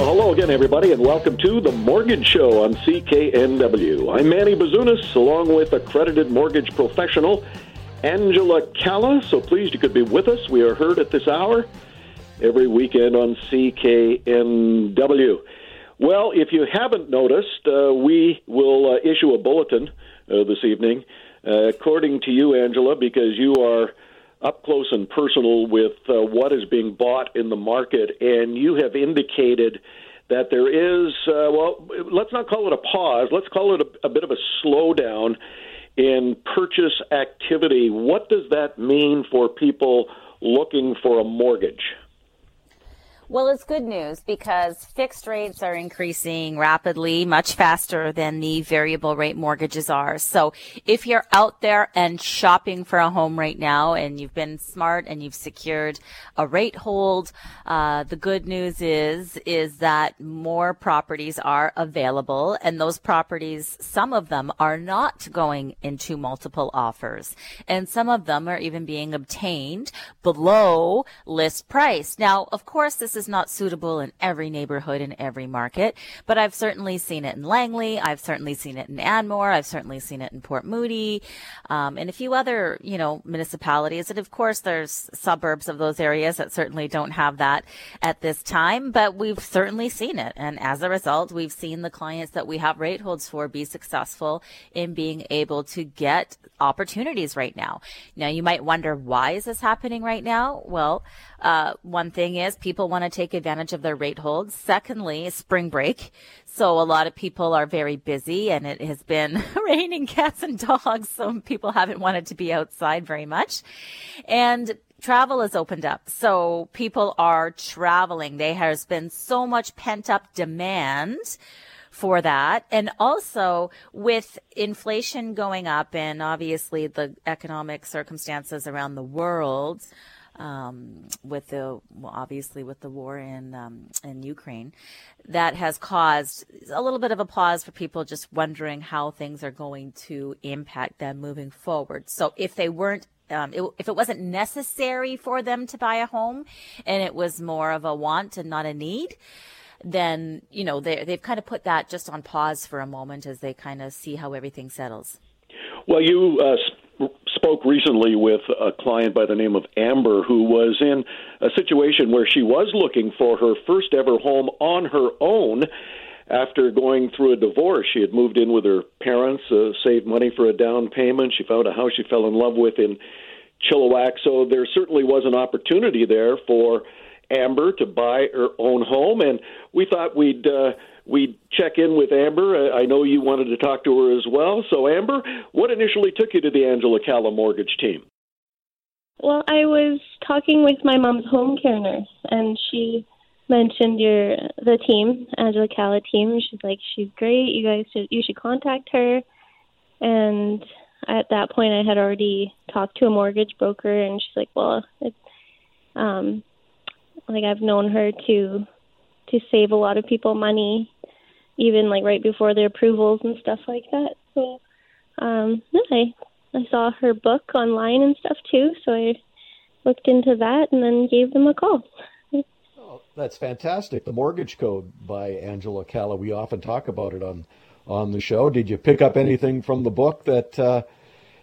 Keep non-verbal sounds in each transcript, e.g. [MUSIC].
Well, hello again, everybody, and welcome to the Mortgage Show on CKNW. I'm Manny Bazunas, along with accredited mortgage professional Angela Calla. So pleased you could be with us. We are heard at this hour every weekend on CKNW. Well, if you haven't noticed, uh, we will uh, issue a bulletin uh, this evening, uh, according to you, Angela, because you are up close and personal with uh, what is being bought in the market, and you have indicated that there is, uh, well, let's not call it a pause, let's call it a, a bit of a slowdown in purchase activity. What does that mean for people looking for a mortgage? Well, it's good news because fixed rates are increasing rapidly, much faster than the variable rate mortgages are. So if you're out there and shopping for a home right now and you've been smart and you've secured a rate hold, uh, the good news is, is that more properties are available and those properties, some of them are not going into multiple offers and some of them are even being obtained below list price. Now, of course, this is is not suitable in every neighborhood in every market, but I've certainly seen it in Langley. I've certainly seen it in Anmore. I've certainly seen it in Port Moody, um, and a few other, you know, municipalities. And of course, there's suburbs of those areas that certainly don't have that at this time, but we've certainly seen it. And as a result, we've seen the clients that we have rate holds for be successful in being able to get opportunities right now. Now, you might wonder, why is this happening right now? Well, uh, one thing is people want to take advantage of their rate holds. Secondly, spring break. So a lot of people are very busy and it has been [LAUGHS] raining cats and dogs. So people haven't wanted to be outside very much. And travel has opened up. So people are traveling. There has been so much pent up demand for that. And also with inflation going up and obviously the economic circumstances around the world, um, with the well, obviously with the war in um, in Ukraine, that has caused a little bit of a pause for people just wondering how things are going to impact them moving forward. So if they weren't um, it, if it wasn't necessary for them to buy a home and it was more of a want and not a need, then you know they they've kind of put that just on pause for a moment as they kind of see how everything settles. Well, you uh, spoke recently with a client by the name of Amber who was in a situation where she was looking for her first ever home on her own after going through a divorce. She had moved in with her parents, uh, saved money for a down payment. She found a house she fell in love with in Chilliwack. So there certainly was an opportunity there for Amber to buy her own home, and we thought we'd uh, we check in with Amber. I know you wanted to talk to her as well. So, Amber, what initially took you to the Angela Calla mortgage team? Well, I was talking with my mom's home care nurse, and she mentioned your the team, Angela Calla team. She's like, she's great. You guys should you should contact her. And at that point, I had already talked to a mortgage broker, and she's like, well, it's um, like I've known her to to save a lot of people money even like right before their approvals and stuff like that. So um I I saw her book online and stuff too, so I looked into that and then gave them a call. Oh, that's fantastic. The Mortgage Code by Angela Calla. We often talk about it on on the show. Did you pick up anything from the book that uh,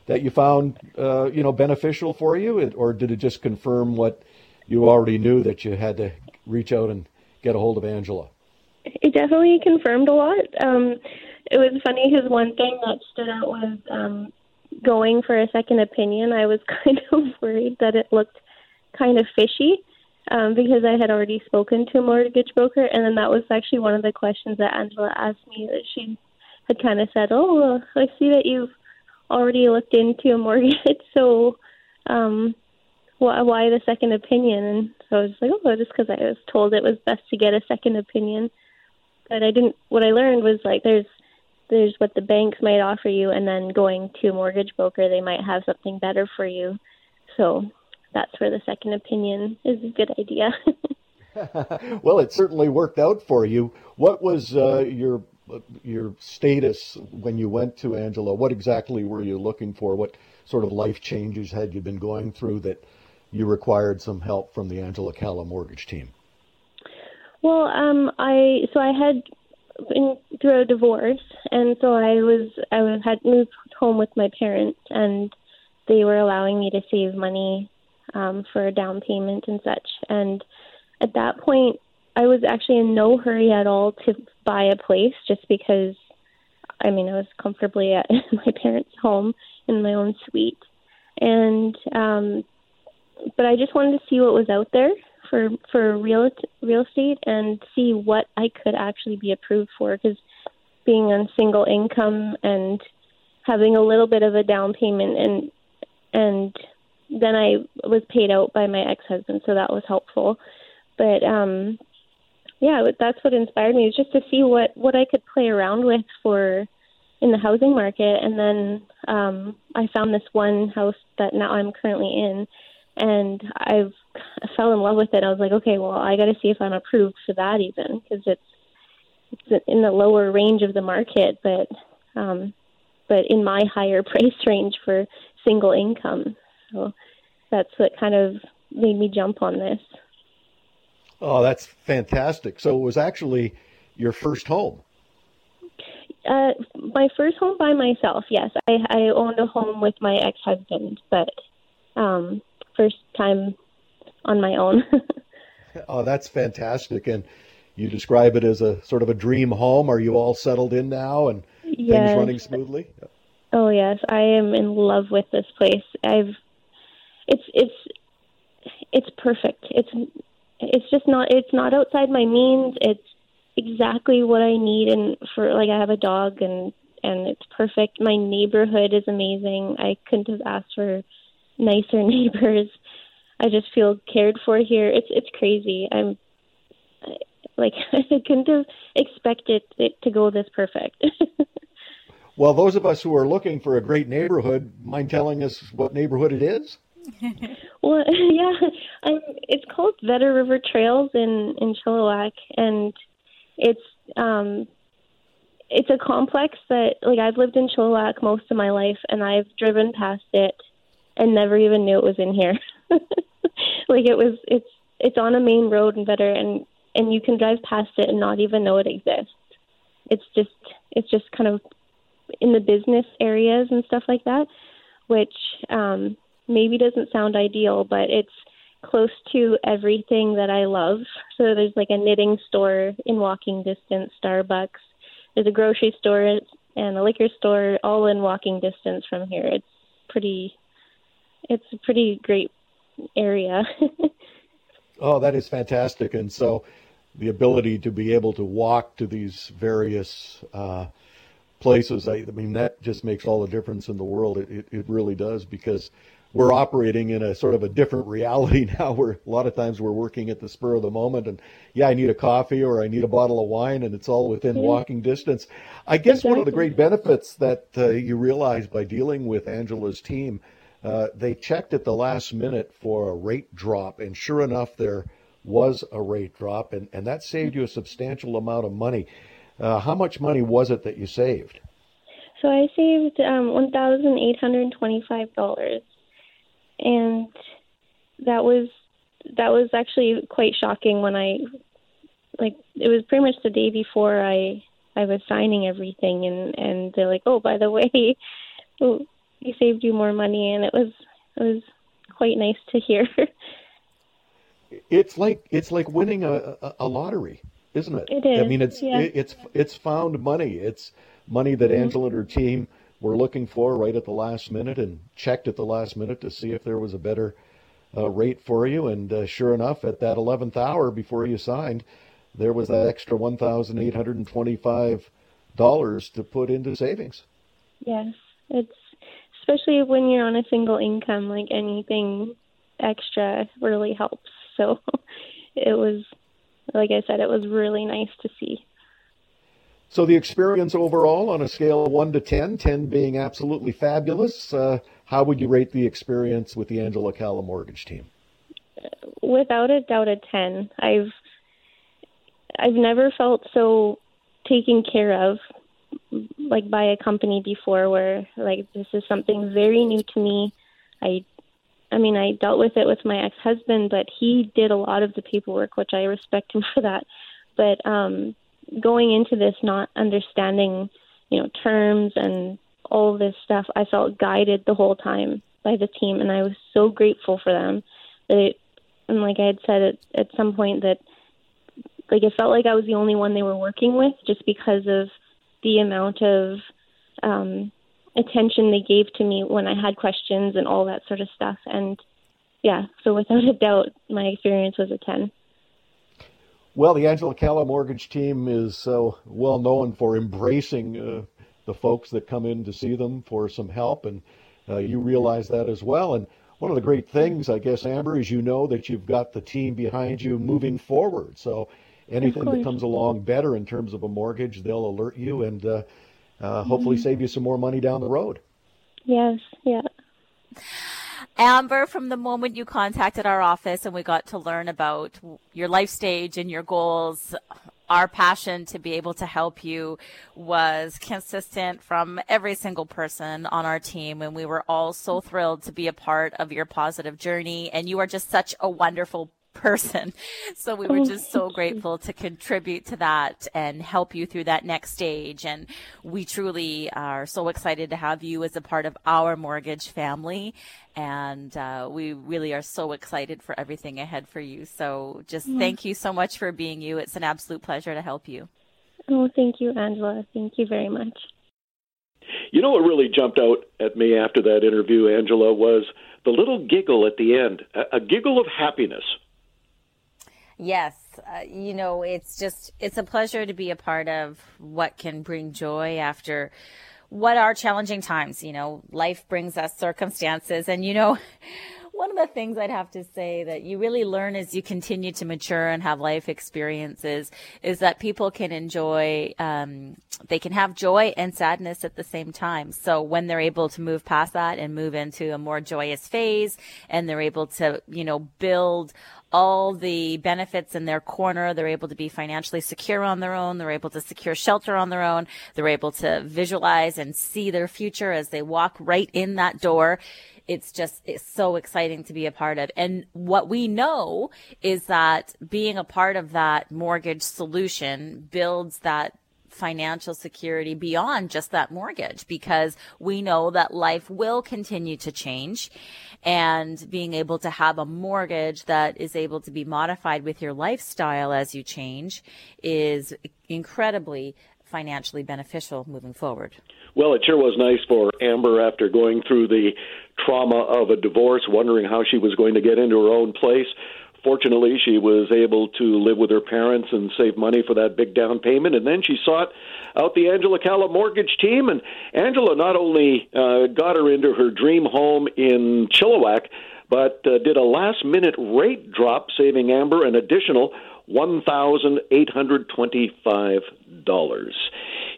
that you found uh, you know beneficial for you, or did it just confirm what you already knew that you had to reach out and get a hold of Angela? it definitely confirmed a lot. Um, it was funny because one thing that stood out was um, going for a second opinion. I was [LAUGHS] kind of worried that it looked kind of fishy um, because I had already spoken to a mortgage broker, and then that was actually one of the questions that Angela asked me. That she had kind of said, "Oh, I see that you've already looked into a mortgage, [LAUGHS] so um, why, why the second opinion?" And so I was like, "Oh, just because I was told it was best to get a second opinion." but I didn't. What I learned was like there's there's what the banks might offer you, and then going to a mortgage broker, they might have something better for you. So that's where the second opinion is a good idea. [LAUGHS] [LAUGHS] well, it certainly worked out for you. What was uh, your your status when you went to Angela? What exactly were you looking for? What sort of life changes had you been going through that you required some help from the Angela Calla mortgage team? Well, um, I so I had been through a divorce, and so I was I had moved home with my parents, and they were allowing me to save money um, for a down payment and such. And at that point, I was actually in no hurry at all to buy a place, just because I mean I was comfortably at [LAUGHS] my parents' home in my own suite, and um, but I just wanted to see what was out there for for real real estate and see what I could actually be approved for because being on single income and having a little bit of a down payment and and then I was paid out by my ex-husband so that was helpful. But um yeah that's what inspired me was just to see what what I could play around with for in the housing market. And then um I found this one house that now I'm currently in and I've I fell in love with it. I was like, okay, well, I got to see if I'm approved for that even because it's it's in the lower range of the market, but um, but in my higher [LAUGHS] price range for single income. So that's what kind of made me jump on this. Oh, that's fantastic! So it was actually your first home. Uh, my first home by myself. Yes, I, I owned a home with my ex-husband, but um, first time on my own. [LAUGHS] oh, that's fantastic. And you describe it as a sort of a dream home. Are you all settled in now and yes. things running smoothly? Oh yes, I am in love with this place. I've it's it's it's perfect. It's it's just not it's not outside my means. It's exactly what I need and for like I have a dog and and it's perfect. My neighborhood is amazing. I couldn't have asked for nicer [LAUGHS] neighbors. I just feel cared for here. It's it's crazy. I'm like [LAUGHS] I couldn't have expected it to go this perfect. [LAUGHS] well, those of us who are looking for a great neighborhood, mind telling us what neighborhood it is? well, yeah, I'm, it's called Vedder River Trails in in Chilliwack, and it's um it's a complex that like I've lived in Chilliwack most of my life, and I've driven past it and never even knew it was in here. [LAUGHS] like it was it's it's on a main road in Vedder and and you can drive past it and not even know it exists. It's just it's just kind of in the business areas and stuff like that, which um maybe doesn't sound ideal, but it's close to everything that I love. So there's like a knitting store in walking distance, Starbucks. There's a grocery store and a liquor store all in walking distance from here. It's pretty it's a pretty great area. [LAUGHS] oh, that is fantastic. And so the ability to be able to walk to these various uh, places, I, I, mean, that just makes all the difference in the world. It, it, it, really does because we're operating in a sort of a different [LAUGHS] reality now where a lot of times we're working at the spur of the moment and yeah, I need a coffee or I need a bottle of wine and it's all within walking distance. I guess exactly. one of the great benefits that uh, you realize by dealing with Angela's team uh, they checked at the last minute for a rate drop, and sure enough, there was a rate drop, and, and that saved you a substantial amount of money. Uh, how much money was it that you saved? So I saved um, one thousand eight hundred twenty-five dollars, and that was that was actually quite shocking when I like it was pretty much the day before I I was signing everything, and and they're like, oh, by the way, [LAUGHS] he saved you more money, and it was it was quite nice to hear. it's like it's like winning a, a, lottery, isn't it? It is. I mean, it's yeah. it's it's found money. It's money that mm-hmm. Angela and her team were looking for right at the last minute and checked at the last minute to see if there was a better uh, rate for you. And uh, sure enough, at that eleventh hour before you signed, there was that extra one thousand eight hundred and twenty-five dollars to put into savings. Yes, it's especially when you're on a single income, like anything extra really helps. So [LAUGHS] it was, like I said, it was really nice to see. So the experience overall on a scale of 1 to 10, 10 being absolutely fabulous, uh, how would you rate the experience with the Angela Calla mortgage team? Without a doubt a 10. I've I've never felt so taken care of like by a company before where like this is something very new to me. I I mean, I dealt with it with my ex husband, but he did a lot of the paperwork, which I respect him [LAUGHS] for that. But um, going into this, not understanding, you know, terms and all this stuff, I felt guided the whole time by the team, and I was so grateful for them. That it, and like I had said at, at some point, that like it felt like I was the only one they were working with, just because of the amount of um, attention they gave to me when I had questions and all that sort of stuff. And yeah, so without a doubt, my experience was a 10. Well, the Angela Calla mortgage team is so well known for embracing uh, the folks that come in to see them for some help, and uh, you realize that as well. And one of the great things, I guess, Amber, is you know that you've got the team behind you moving forward. So anything that comes along better in terms of a mortgage, they'll alert you and uh, uh, hopefully mm-hmm. save you some more money down the road. Yes, yeah. Amber, from the moment you contacted our office and we got to learn about your life stage and your goals, our passion to be able to help you was consistent from every single person on our team. And we were all so thrilled to be a part of your positive journey. And you are just such a wonderful person. So we were just so grateful to contribute to that and help you through that next stage. And we truly are so excited to have you as a part of our mortgage family. And uh, we really are so excited for everything ahead for you. So just yeah. thank you so much for being you. It's an absolute pleasure to help you. Oh, thank you, Angela. Thank you very much. You know what really jumped out at me after that interview, Angela, was the little giggle at the end, a, a giggle of happiness Yes, uh, you know, it's just it's a pleasure to be a part of what can bring joy after what are challenging times, you know, life brings us circumstances and you know, [LAUGHS] one of the things I'd have to say that you really learn as you continue to mature and have life experiences is that people can enjoy, um, they can have joy and sadness at the same time. So when they're able to move past that and move into a more joyous phase and they're able to, you know, build all the benefits in their corner. They're able to be financially secure on their own. They're able to secure shelter on their own. They're able to visualize and see their future as they walk right in that door. It's just, it's so exciting to be a part of. And what we know is that being a part of that mortgage solution builds that financial security beyond just that mortgage because we know that life will continue to change and being able to have a mortgage that is able to be modified with your lifestyle as you change is incredibly financially beneficial moving forward. Well, it sure was nice for Amber after going through the trauma of a divorce, wondering how she was going to get into her own place fortunately, she was able to live with her parents and save money for that big down payment. And then she sought out the Angela Calla mortgage team. And Angela not only uh, got her into her dream home in Chilliwack, but uh, did a last minute rate drop, saving Amber an additional $1,825.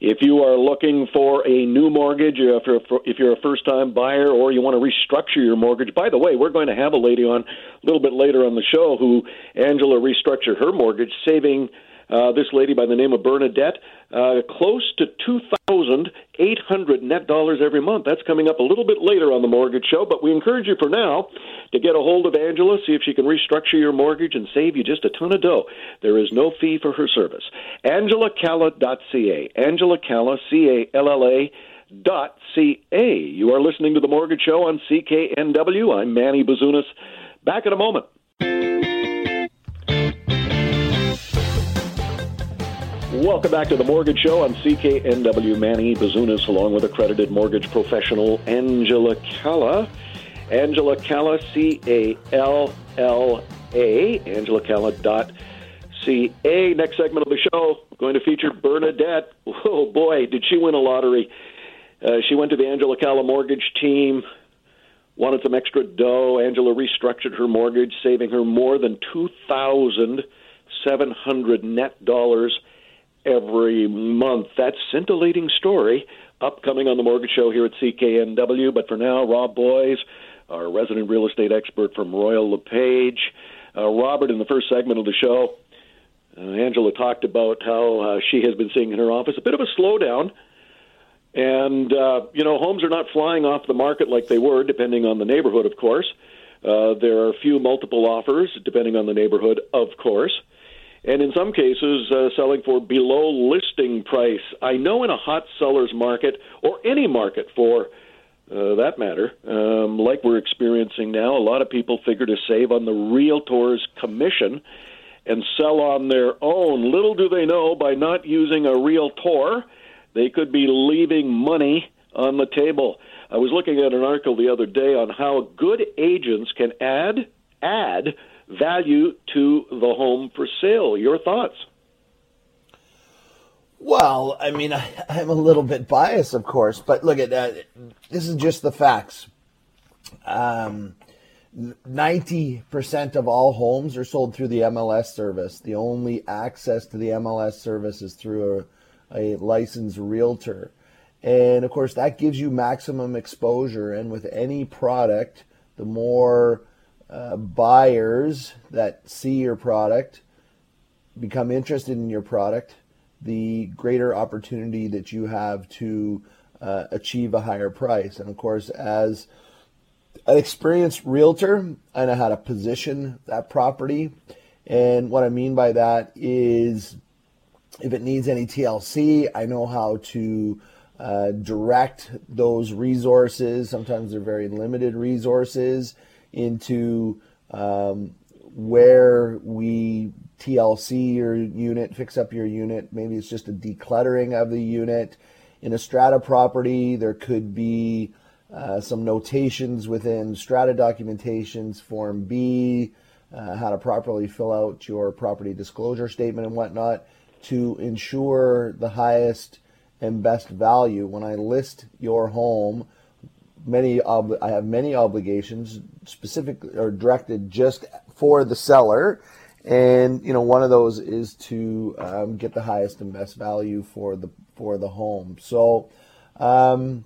If you are looking for a new mortgage, if you're, if you're a first time buyer or you want to restructure your mortgage, by the way, we're going to have a lady on a little bit later on the show who Angela restructured her mortgage, saving uh, this lady by the name of Bernadette, uh, close to 2,800 net dollars every month. That's coming up a little bit later on the mortgage show, but we encourage you for now to get a hold of Angela, see if she can restructure your mortgage and save you just a ton of dough. There is no fee for her service. AngelaCalla.ca. Angela Calla, C A L L A. Dot ca. You are listening to the Mortgage Show on CKNW. I'm Manny Bazunas. Back in a moment. Welcome back to the Mortgage Show on CKNW. Manny Bazunas, along with accredited mortgage professional Angela Calla. Angela Calla, C A L L A, angelacalla.ca. Next segment of the show, going to feature Bernadette. Oh boy, did she win a lottery! Uh, she went to the Angela Calla mortgage team, wanted some extra dough. Angela restructured her mortgage, saving her more than two thousand seven hundred net dollars every month. That scintillating story upcoming on the Mortgage Show here at CKNW. But for now, Rob Boies, our resident real estate expert from Royal LePage. Uh, Robert, in the first segment of the show, uh, Angela talked about how uh, she has been seeing in her office a bit of a slowdown. And, uh, you know, homes are not flying off the market like they were, depending on the neighborhood, of course. Uh, there are a few multiple offers, depending on the neighborhood, of course. And in some cases, uh, selling for below listing price. I know in a hot seller's market, or any market for uh, that matter, um, like we're experiencing now, a lot of people figure to save on the realtor's commission and sell on their own. Little do they know, by not using a realtor, they could be leaving money on the table. I was looking at an article the other day on how good agents can add add value to the home for sale. Your thoughts? Well, I mean, I, am a little bit biased, of course, but look at that. This is just the facts. Um, 90% of all homes are sold through the MLS service. The only access to the MLS service is through a, a licensed realtor. And of course, that gives you maximum exposure. And with any product, the more uh, buyers that see your product become interested in your product, the greater opportunity that you have to uh, achieve a higher price. And of course, as an experienced realtor, I know how to position that property. And what I mean by that is if it needs any TLC, I know how to uh, direct those resources. Sometimes they're very limited resources into um, where we TLC your unit, fix up your unit. Maybe it's just a decluttering of the unit. In a strata property, there could be uh, some notations within strata documentations, Form B, uh, how to properly fill out your property disclosure statement and whatnot to ensure the highest and best value. When I list your home, many I have many obligations specific or directed just for the seller. And you know one of those is to um, get the highest and best value for the for the home. So um,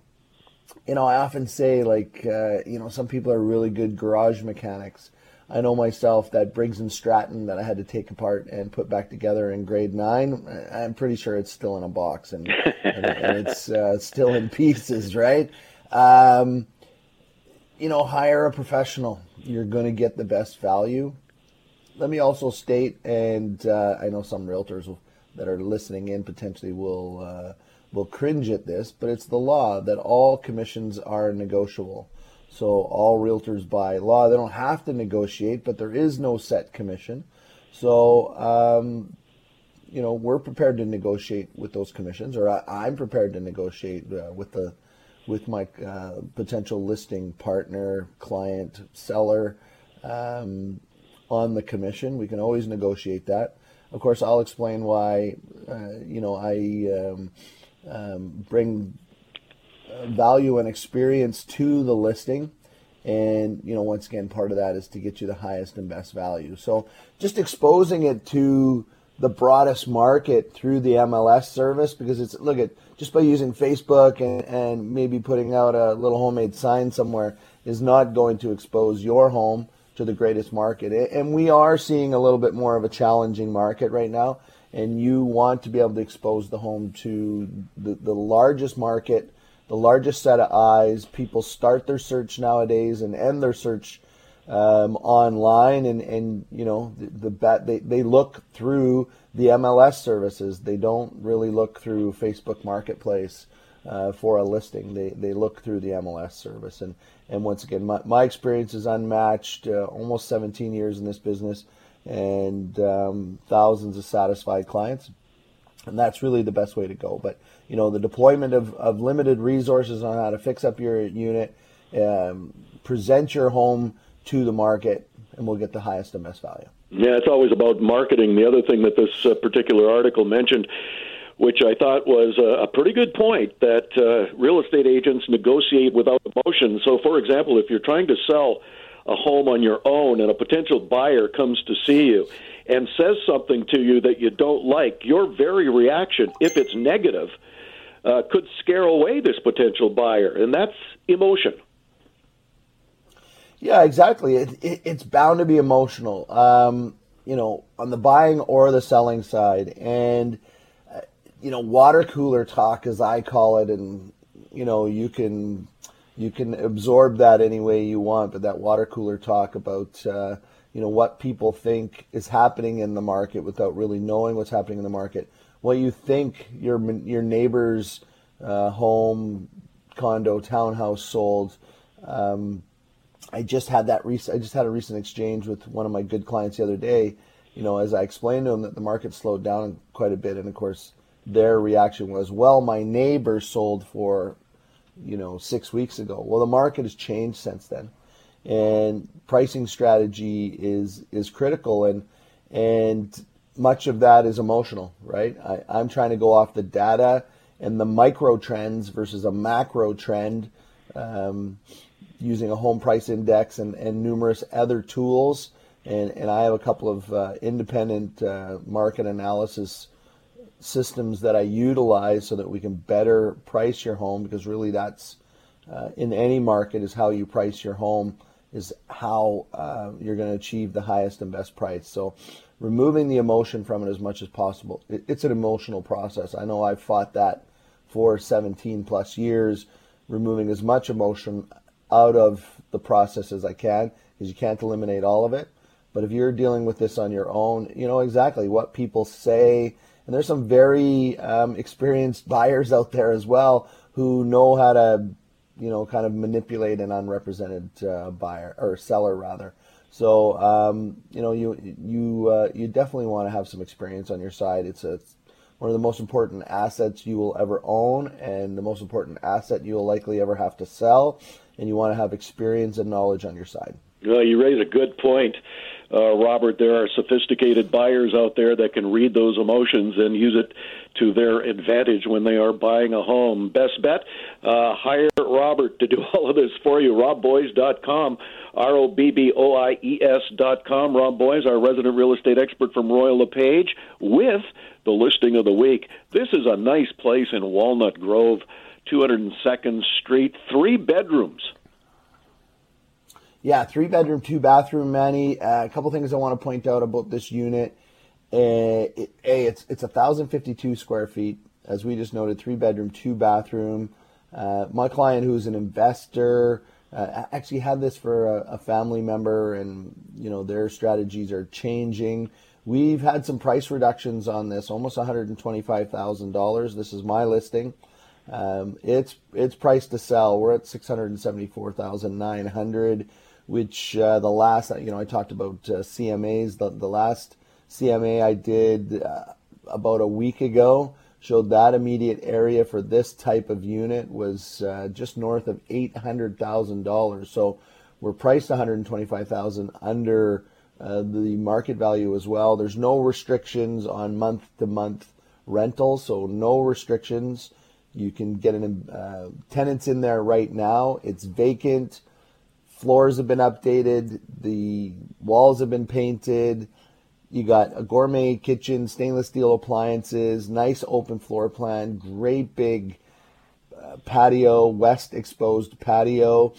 you know i often say like uh, you know some people are really good garage mechanics. I know myself that briggs and stratton that i had to take apart and put back together in grade nine i'm pretty sure it's still in a box and, and, and it's uh, still in pieces right um, you know hire a professional you're going to get the best value let me also state, and uh, I know some realtors that are listening in potentially will uh, will cringe at this, but it's the law that all commissions are negotiable. So all realtors by law they don't have to negotiate, but there is no set commission. So um, you know we're prepared to negotiate with those commissions, or I, am prepared to negotiate uh, with the with my uh, potential listing partner, client, seller. Um, on the commission. We can always negotiate that. Of course, I'll explain why, uh, you know, I um, um, bring uh, value and experience to the listing. And, you know, once again, part of that is to get you the highest and best value. So just exposing it to the broadest market through the MLS service because it's, look at, just by using Facebook and, and maybe putting out a little homemade sign somewhere is not going to expose your home to the greatest market. And we are seeing a little bit more of a challenging market right now. And you want to be able to expose the home to the, the largest market, the largest set of eyes. People start their search nowadays and end their search um, online. And, and, you know, the, the they, they look through the MLS services. They don't really look through Facebook Marketplace. Uh, for a listing. They, they look through the MLS service. And, and once again, my, my experience is unmatched. Uh, almost 17 years in this business and um, thousands of satisfied clients. And that's really the best way to go. But, you know, the deployment of, of limited resources on how to fix up your unit, um, present your home to the market, and we'll get the highest MS value. Yeah, it's always about marketing. The other thing that this uh, particular article mentioned which I thought was a, a pretty good point that uh, real estate agents negotiate without emotion. So, for example, if you're trying to sell a home on your own and a potential buyer comes to see you and says something to you that you don't like, your very reaction, if it's negative, uh, could scare away this potential buyer, and that's emotion. Yeah, exactly. It, it, it's bound to be emotional, um, you know, on the buying or the selling side, and you know, water cooler talk, as I call it, and you know, you can you can absorb that any way you want. But that water cooler talk about uh, you know what people think is happening in the market without really knowing what's happening in the market, what you think your your neighbor's uh, home, condo, townhouse sold. Um, I just had that. I just had a recent exchange with one of my good clients the other day. You know, as I explained to them that the market slowed down quite a bit, and of course, their reaction was, "Well, my neighbor sold for, you know, six weeks ago." Well, the market has changed since then, and pricing strategy is is critical, and and much of that is emotional, right? I, I'm trying to go off the data and the micro trends versus a macro trend. Um, using a home price index and, and numerous other tools. And, and I have a couple of uh, independent uh, market analysis systems that I utilize so that we can better price your home because really that's uh, in any market is how you price your home is how uh, you're going to achieve the highest and best price. So removing the emotion from it as much as possible. It, it's an emotional process. I know I've fought that for 17 plus years, removing as much emotion out of the process as I can because you can't eliminate all of it. But if you're dealing with this on your own, you know exactly what people say. And there's some very um, experienced buyers out there as well who know how to, you know, kind of manipulate an unrepresented uh, buyer or seller rather. So um, you know, you you uh, you definitely want to have some experience on your side. It's a one of the most important assets you will ever own, and the most important asset you will likely ever have to sell and you want to have experience and knowledge on your side. Well, you raise a good point, uh, Robert. There are sophisticated buyers out there that can read those emotions and use it to their advantage when they are buying a home. Best bet, uh, hire Robert to do [LAUGHS] all of this for you. RobBoies.com, R O B B O I E S.com. Rob Boies, our resident real estate expert from Royal LePage, with the listing of the week. This is a nice place in Walnut Grove. 202nd Street, three bedrooms. Yeah, three bedroom, two bathroom, Manny. Uh, a couple things I want to point out about this unit. Uh, a, it's it's 1,052 square feet, as we just noted, three bedroom, two bathroom. Uh, my client, who's an investor, uh, actually had this for a, a, family member, and you know their strategies are changing. We've had some price reductions on this, almost $125,000. This is my listing. Um, it's it's priced to sell. We're at six hundred and seventy four thousand nine hundred, which uh, the last you know I talked about uh, CMAs. The the last CMA I did uh, about a week ago showed that immediate area for this type of unit was uh, just north of eight hundred thousand dollars. So we're priced one hundred twenty five thousand under uh, the market value as well. There's no restrictions on month to month rentals, so no restrictions. You can get an uh, tenants in there right now. It's vacant. Floors have been updated. The walls have been painted. You got a gourmet kitchen, stainless steel appliances, nice open floor plan, great big uh, patio, west exposed patio.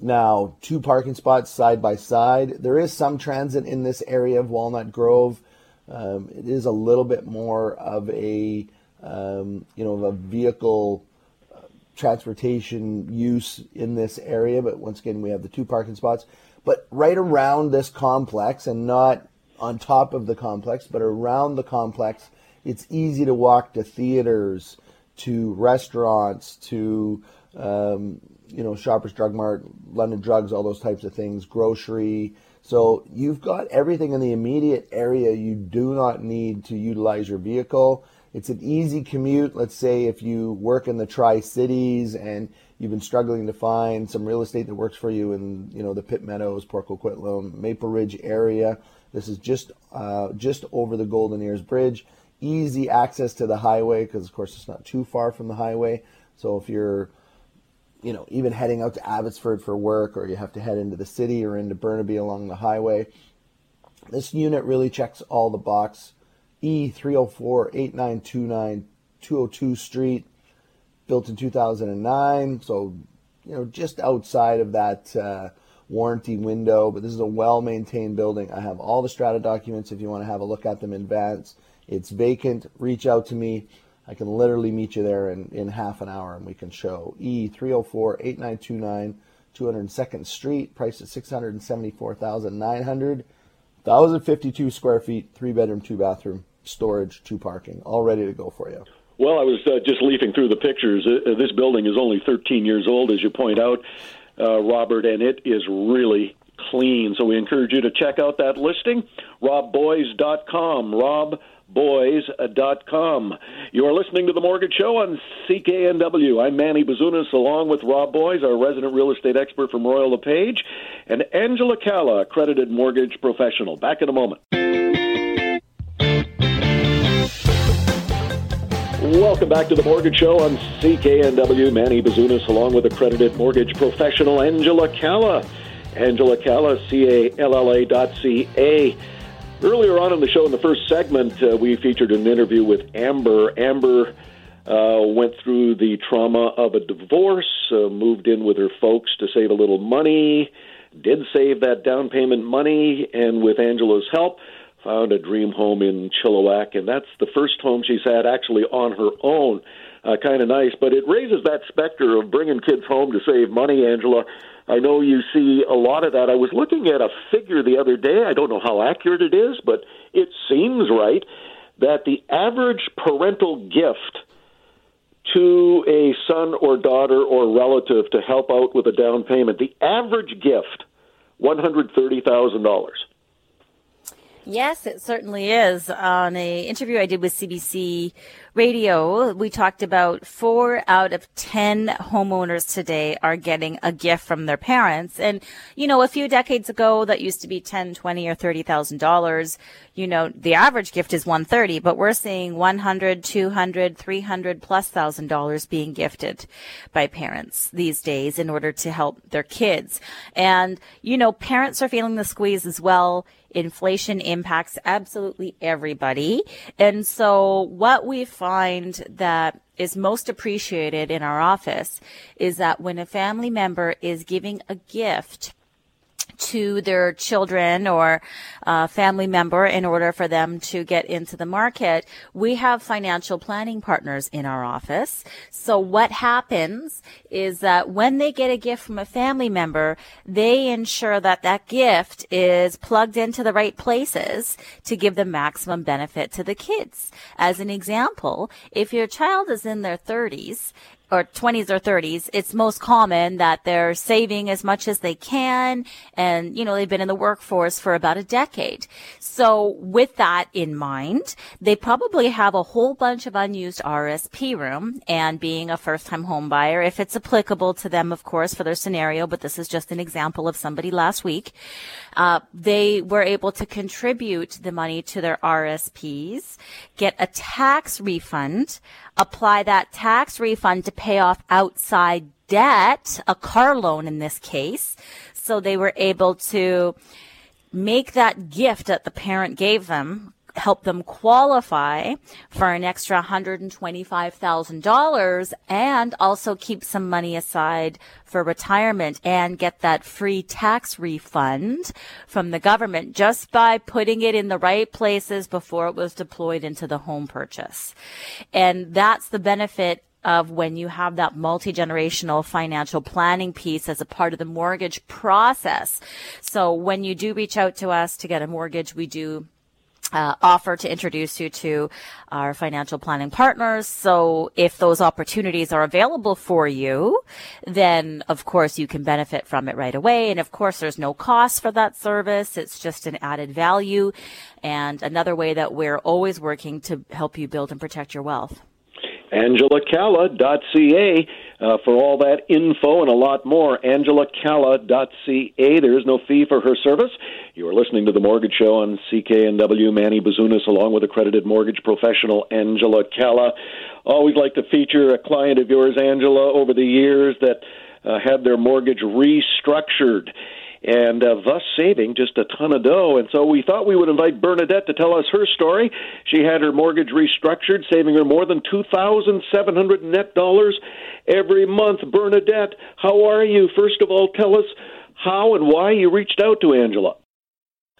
Now, two parking spots side by side. There is some transit in this area of Walnut Grove. Um, it is a little bit more of a um, you know, a vehicle uh, transportation use in this area. But once again, we have the two parking spots. But right around this complex, and not on top of the complex, but around the complex, it's easy to walk to theaters, to restaurants, to um, you know, Shoppers Drug Mart, London Drugs, all those types of things, grocery. So you've got everything in the immediate area. You do not need to utilize your vehicle. It's an easy commute. Let's say if you work in the Tri Cities and you've been struggling to find some real estate that works for you in you know the Pitt Meadows, Port Coquitlam, Maple Ridge area. This is just uh, just over the Golden Ears Bridge. Easy access to the highway because of course it's not too far from the highway. So if you're you know even heading out to Abbotsford for work or you have to head into the city or into Burnaby along the highway, this unit really checks all the box E304 8929 202 Street, built in 2009. So, you know, just outside of that uh, warranty window. But this is a well maintained building. I have all the strata documents if you want to have a look at them in advance. It's vacant. Reach out to me. I can literally meet you there in, in half an hour and we can show E304 8929 202nd Street, price at 674900 1,052 square feet, three bedroom, two bathroom, storage, two parking, all ready to go for you. Well, I was uh, just leafing through the pictures. Uh, uh this building is only 13 years old, as you point out, uh, Robert, and it is really clean. So we encourage you to check out that listing, robboies.com. Rob boies.com. You are listening to The Mortgage Show on CKNW. I'm Manny Bazunas, along with Rob Boies, our resident real estate expert from Royal LePage, and Angela Calla, accredited mortgage professional. Back in a moment. Welcome back to the Mortgage Show on CKNW. Manny Bazunas, along with accredited mortgage professional Angela Calla. Angela Calla, C A L L A dot C A. Earlier on in the show, in the first segment, uh, we featured an interview with Amber. Amber uh, went through the trauma of a divorce, uh, moved in with her folks to save a little money, did save that down payment money, and with Angela's help, found a dream home in Chilliwack. And that's the first home she's had actually on her own. Uh, kind of nice, but it raises that specter of bringing kids home to save money, Angela. I know you see a lot of that. I was looking at a figure the other day. I don't know how accurate it is, but it seems right that the average parental gift to a son or daughter or relative to help out with a down payment, the average gift, $130,000. Yes, it certainly is. On a interview I did with CBC Radio, we talked about four out of 10 homeowners today are getting a gift from their parents. And, you know, a few decades ago, that used to be 10, 20 or $30,000. You know, the average gift is 130, but we're seeing 100, 200, 300 plus thousand dollars being gifted by parents these days in order to help their kids. And, you know, parents are feeling the squeeze as well inflation impacts absolutely everybody. And so what we find that is most appreciated in our office is that when a family member is giving a gift to their children or family member in order for them to get into the market, we have financial planning partners in our office. So what happens is that when they get a gift from a family member, they ensure that that gift is plugged into the right places to give the maximum benefit to the kids. As an example, if your child is in their 30s or 20s or 30s, it's most common that they're saving as much as they can. And, you know, they've been in the workforce for about a decade. So with that in mind, they probably have a whole bunch of unused RSP room and being a first time home buyer, if it's applicable to them, of course, for their scenario, but this is just an example of somebody last week, uh, they were able to contribute the money to their RSPs, get a tax refund, apply that tax refund to pay off outside debt, a car loan in this case. So they were able to make that gift that the parent gave them help them qualify for an extra $125,000 and also keep some money aside for retirement and get that free tax refund from the government just by putting it in the right places before it was deployed into the home purchase. And that's the benefit of when you have that multi-generational financial planning piece as a part of the mortgage process. So when you do reach out to us to get a mortgage, we do uh, offer to introduce you to our financial planning partners. So if those opportunities are available for you, then of course you can benefit from it right away. And of course there's no cost for that service. It's just an added value and another way that we're always working to help you build and protect your wealth angelacalla.ca uh, for all that info and a lot more. angelacalla.ca. There is no fee for her service. You are listening to The Mortgage Show on CKNW. Manny Bazunas, along with accredited mortgage professional Angela Calla. Always like to feature a client of yours, Angela, over the years that uh, had their mortgage restructured and uh, thus saving just a ton of dough. And so we thought we would invite Bernadette to tell us her story. She had her mortgage restructured, saving her more than two thousand seven hundred net dollars every month. Bernadette, how are you? First of all, tell us how and why you reached out to Angela.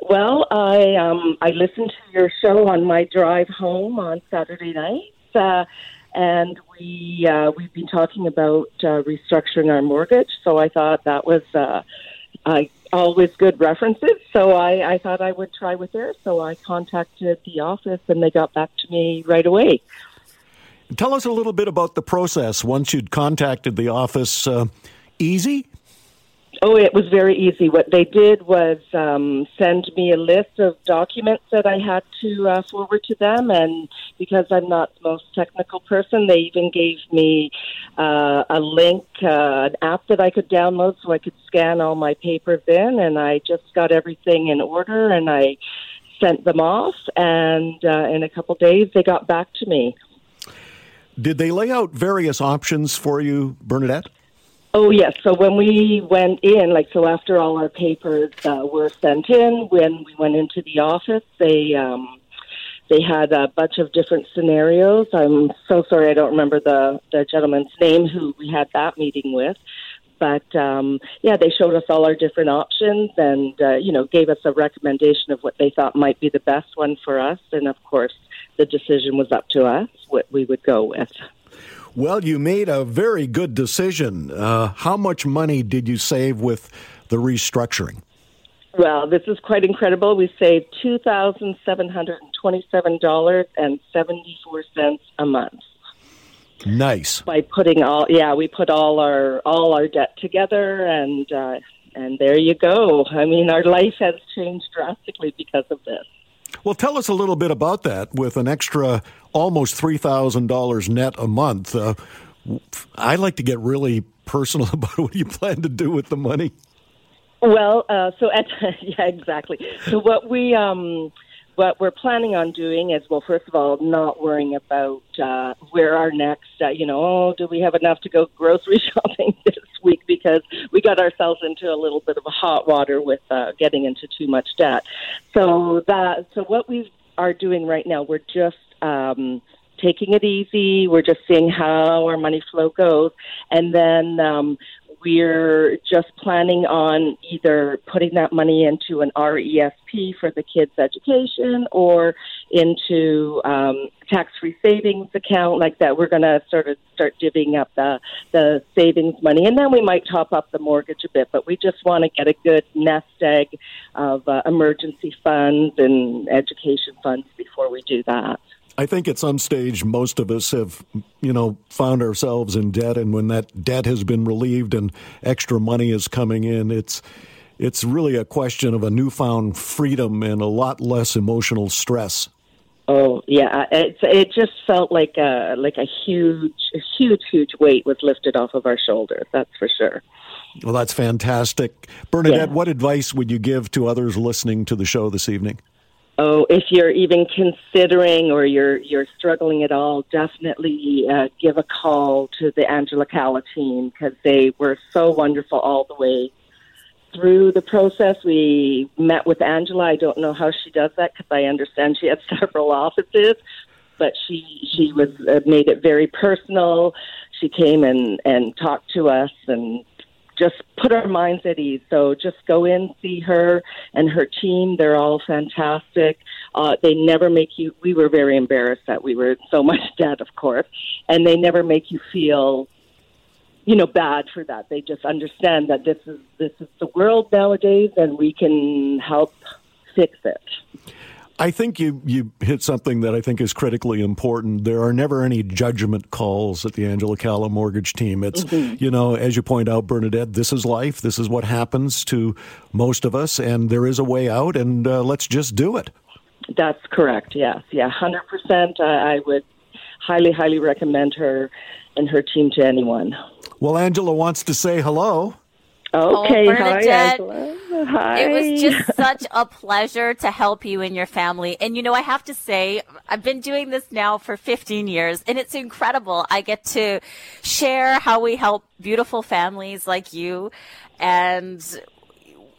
Well, I um, I listened to your show on my drive home on Saturday night, uh, and we uh, we've been talking about uh, restructuring our mortgage. So I thought that was uh, I, always good references. So I, I thought I would try with theirs. So I contacted the office, and they got back to me right away. Tell us a little bit about the process once you'd contacted the office. Uh, easy? Oh, it was very easy. What they did was um, send me a list of documents that I had to uh, forward to them, and because I'm not the most technical person, they even gave me uh, a link, uh, an app that I could download so I could scan all my papers in, and I just got everything in order, and I sent them off, and uh, in a couple days they got back to me. Did they lay out various options for you, Bernadette? Oh yes. So when we went in, like so, after all our papers uh, were sent in, when we went into the office, they um, they had a bunch of different scenarios. I'm so sorry, I don't remember the the gentleman's name who we had that meeting with. But um, yeah, they showed us all our different options and uh, you know gave us a recommendation of what they thought might be the best one for us. And of course, the decision was up to us what we would go with. Well, you made a very good decision. Uh, how much money did you save with the restructuring? Well, this is quite incredible. We saved two thousand seven hundred and twenty-seven dollars and seventy-four cents a month. Nice. By putting all, yeah, we put all our all our debt together, and uh, and there you go. I mean, our life has changed drastically because of this. Well, tell us a little bit about that. With an extra almost three thousand dollars net a month, uh, I like to get really personal [LAUGHS] about what you plan to do with the money. Well, uh, so at, [LAUGHS] yeah, exactly. So what we um, what we're planning on doing is, well, first of all, not worrying about uh, where our next, uh, you know, oh, do we have enough to go grocery [LAUGHS] shopping this week? Because we got ourselves into a little bit of a hot water with uh, getting into too much debt. So that, so what we are doing right now, we're just um, taking it easy. We're just seeing how our money flow goes, and then um, we're just planning on either putting that money into an RESP for the kids' education or into um, tax-free savings account like that. We're going to sort of start divvying up the the savings money, and then we might top up the mortgage a bit. But we just want to get a good nest egg of uh, emergency funds and education funds before we do that. I think at some stage most of us have, you know, found ourselves in debt, and when that debt has been relieved and extra money is coming in, it's it's really a question of a newfound freedom and a lot less emotional stress. Oh yeah, it it just felt like a like a huge, huge, huge weight was lifted off of our shoulders. That's for sure. Well, that's fantastic, Bernadette. Yeah. What advice would you give to others listening to the show this evening? Oh, if you're even considering or you're you're struggling at all, definitely uh, give a call to the Angela Calla team because they were so wonderful all the way through the process. We met with Angela. I don't know how she does that because I understand she has [LAUGHS] several offices, but she she was uh, made it very personal. She came and and talked to us and just put our minds at ease. So just go in, see her and her team. They're all fantastic. Uh, they never make you. We were very embarrassed that we were so [LAUGHS] much debt, of course, and they never make you feel, you know, bad for that. They just understand that this is this is the world nowadays, and we can help fix it. I think you, you hit something that I think is critically important. There are never any judgment calls at the Angela Calla mortgage team. It's, mm-hmm. you know, as you point out, Bernadette, this is life. This is what happens to most of us, and there is a way out, and uh, let's just do it. That's correct, yes. Yeah, 100%. Uh, I would highly, highly recommend her and her team to anyone. Well, Angela wants to say hello. Okay, oh, hi, Angela. Hi. It was just such a pleasure to help you and your family. And you know, I have to say, I've been doing this now for 15 years and it's incredible. I get to share how we help beautiful families like you and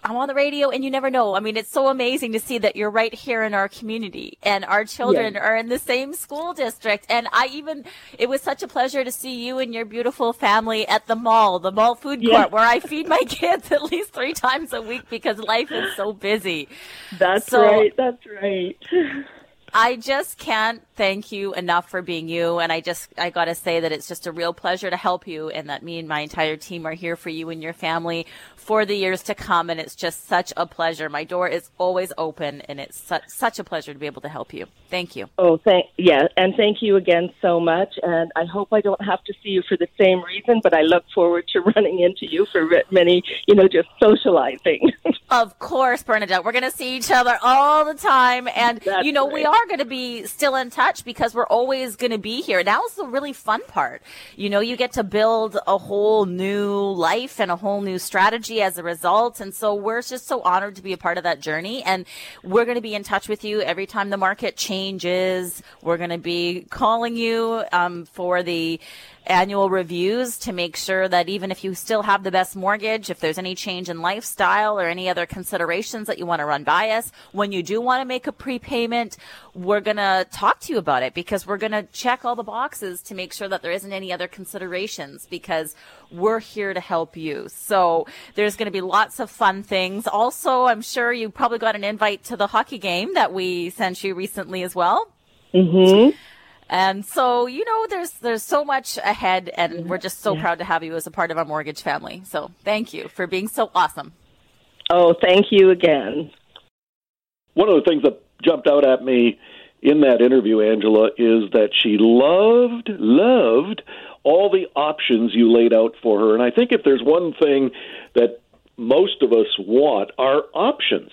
I'm on the radio and you never know. I mean, it's so amazing to see that you're right here in our community and our children are in the same school district. And I even, it was such a pleasure to see you and your beautiful family at the mall, the mall food court where I feed my [LAUGHS] kids at least three times a week because life is so busy. That's so, right. That's right. [LAUGHS] I just can't thank you enough for being you. And I just, I got to say that it's just a real pleasure to help you and that me and my entire team are here for you and your family for the years to come. And it's just such a pleasure. My door is always open and it's su- such a pleasure to be able to help you. Thank you. Oh, thank, yeah. And thank you again so much. And I hope I don't have to see you for the same reason, but I look forward to [LAUGHS] running into you for many, you know, just socializing. [LAUGHS] of course, Bernadette. We're going to see each other all the time. And, That's you know, we are going to be still in touch because we're always going to be here. Now's the really fun part. You know, you get to build a whole new life and a whole new strategy as a result. And so we're just so honored to be a part of that journey. And we're going to be in touch with you every time the market changes. We're going to be calling you um, for the annual reviews to make sure that even if you still have the best mortgage, if there's any change in lifestyle or any other considerations that you want to run by us, when you do want to make a prepayment, we're going to talk to you about it because we're going to check all the boxes to make sure that there isn't any other considerations because we're here to help you. So there's going to be lots of fun things. Also, I'm sure you probably got an invite to the hockey game that we sent you recently as well. Mm-hmm. And so, you know, there's there's so much ahead and mm-hmm. we're just so yeah. proud to have you as a part of our mortgage family. So, thank you for being so awesome. Oh, thank you again. One of the things that jumped out at me in that interview, Angela, is that she loved loved all the options you laid out for her. And I think if there's one thing that most of us want are options.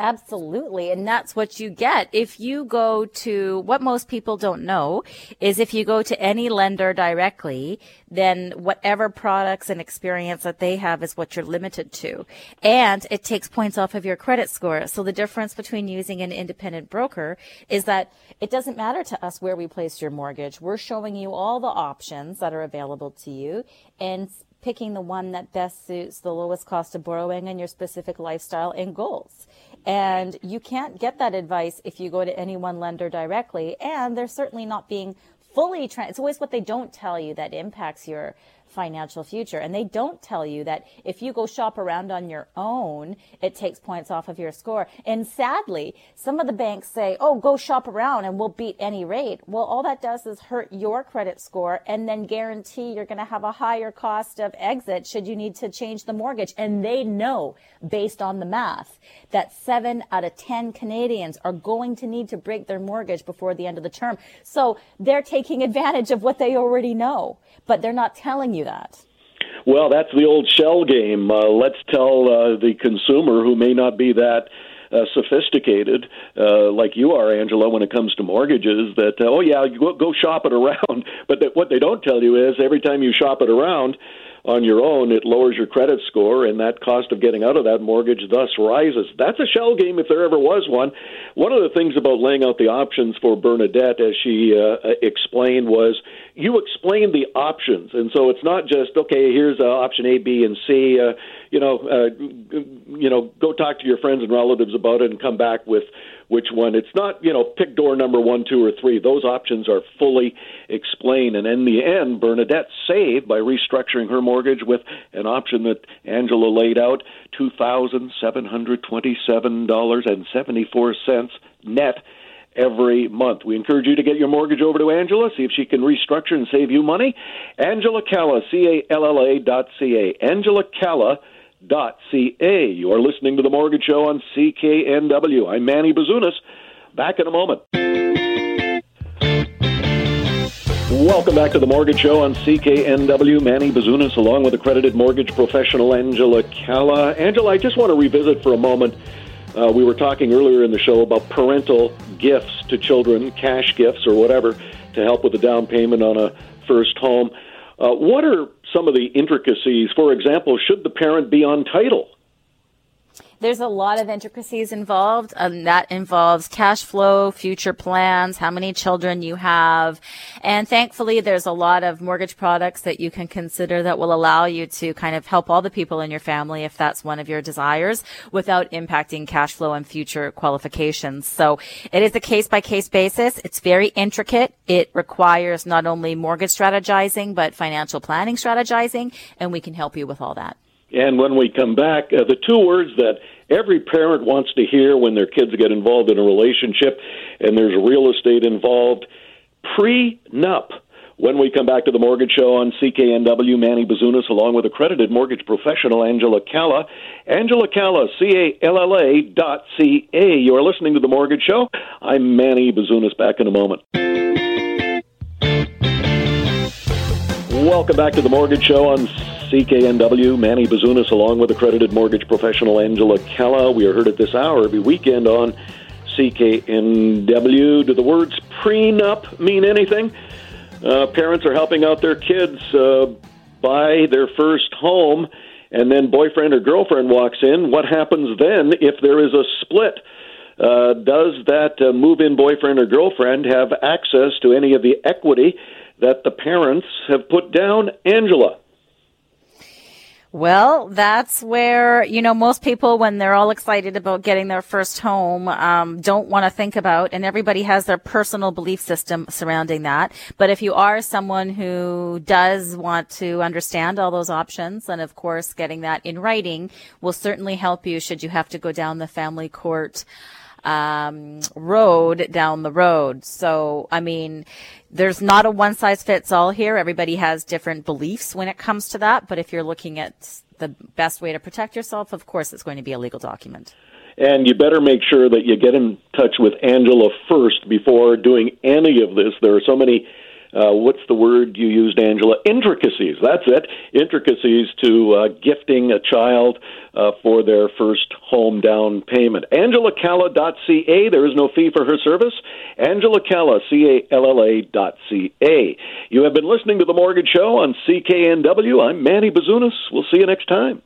Absolutely. And that's what you get. If you go to what most people don't know is if you go to any lender directly, then whatever products and experience that they have is what you're limited to. And it takes points off of your credit score. So the difference between using an independent broker is that it doesn't matter to us where we place your mortgage. We're showing you all the options that are available to you and picking the one that best suits the lowest cost of borrowing and your specific lifestyle and goals. And you can't get that advice if you go to any one lender directly. And they're certainly not being fully, tra- it's always what they don't tell you that impacts your financial future. And they don't tell you that if you go shop around on your own, it takes points off of your score. And sadly, some of the banks say, oh, go shop around and we'll beat any rate. Well, all that does is hurt your credit score and then guarantee you're going to have a higher cost of exit should you need to change the mortgage. And they know based on the math that seven out of 10 Canadians are going to need to break their mortgage before the end of the term. So they're taking advantage of what they already know, but they're not telling you that? Well, that's the old shell game. Uh, let's tell uh, the consumer who may not be that uh, sophisticated, uh, like you are, Angela, when it comes to mortgages, that uh, oh yeah, go, go shop it around. [LAUGHS] But th- what they don't tell you is every time you shop it around, on your own, it lowers your credit score, and that cost of getting out of that mortgage thus rises. That's a shell game if there ever was one. One of the things about laying out the options for Bernadette, as she uh, explained, was you explain the options, and so it's not just okay. Here's uh, option A, B, and C. Uh, you know, uh, you know, go talk to your friends and relatives about it, and come back with which one. It's not, you know, pick door number one, two, or three. Those options are fully explained. And in the end, Bernadette saved by restructuring her mortgage with an option that Angela laid out $2,727.74 net every month. We encourage you to get your mortgage over to Angela, see if she can restructure and save you money. Angela Calla, C A L L A dot C A. Angela Calla ca. You are listening to The Mortgage Show on CKNW. I'm Manny Bazunas. Back in a moment. Welcome back to The Mortgage Show on CKNW. Manny Bazunas, along with accredited mortgage professional Angela Calla. Angela, I just want to revisit for a moment. Uh, we were talking earlier in the show about parental gifts to children, cash gifts or whatever, to help with the down payment on a first home. Uh, what are some of the intricacies? For example, should the parent be on title? There's a lot of intricacies involved. and that involves cash flow, future plans, how many children you have. And thankfully, there's a lot of mortgage products that you can consider that will allow you to kind of help all the people in your family if that's one of your desires without impacting cash flow and future qualifications. So it is a case by case basis. It's very intricate. It requires not only mortgage strategizing, but financial planning strategizing, and we can help you with all that. And when we come back, uh, the two words that every parent wants to hear when their kids get involved in a relationship and there's real estate involved. Prenup. When we come back to the Mortgage Show on CKNW, Manny Bazunas, along with accredited mortgage professional Angela Calla. Angela Calla, C-A-L-L-A dot C-A. You're listening to the Mortgage Show. I'm Manny Bazunas. Back in a moment. Welcome back to the Mortgage Show on CKNW. Manny Bazunas, along with accredited mortgage professional Angela Calla. We are heard at this hour every weekend on CKNW. Do the words prenup mean anything? Uh, parents are helping out their kids uh, buy their first home, and then boyfriend or girlfriend walks in. What happens then if there is a split? Uh, does that uh, move in boyfriend or girlfriend have access to any of the equity that the parents have put down? Angela. Well, that's where, you know, most people, when they're all excited about getting their first home, um, don't want to think about, and everybody has their personal belief system surrounding that. But if you are someone who does want to understand all those options, and of course, getting that in writing will certainly help you should you have to go down the family court um, road down the road. So, I mean, there's not a one size fits all here. Everybody has different beliefs when it comes to that. But if you're looking at the best way to protect yourself, of course, it's going to be a legal document. And you better make sure that you get in touch with Angela first before doing any of this. There are so many uh, what's the word you used, Angela? Intricacies. That's it. Intricacies to uh, gifting a child uh, for their first home down payment. AngelaCalla.ca. There is no fee for her service. Angela Calla, C-A-L-L-A dot C-A. You have been listening to The Mortgage Show on CKNW. I'm Manny Bazunas. We'll see you next time.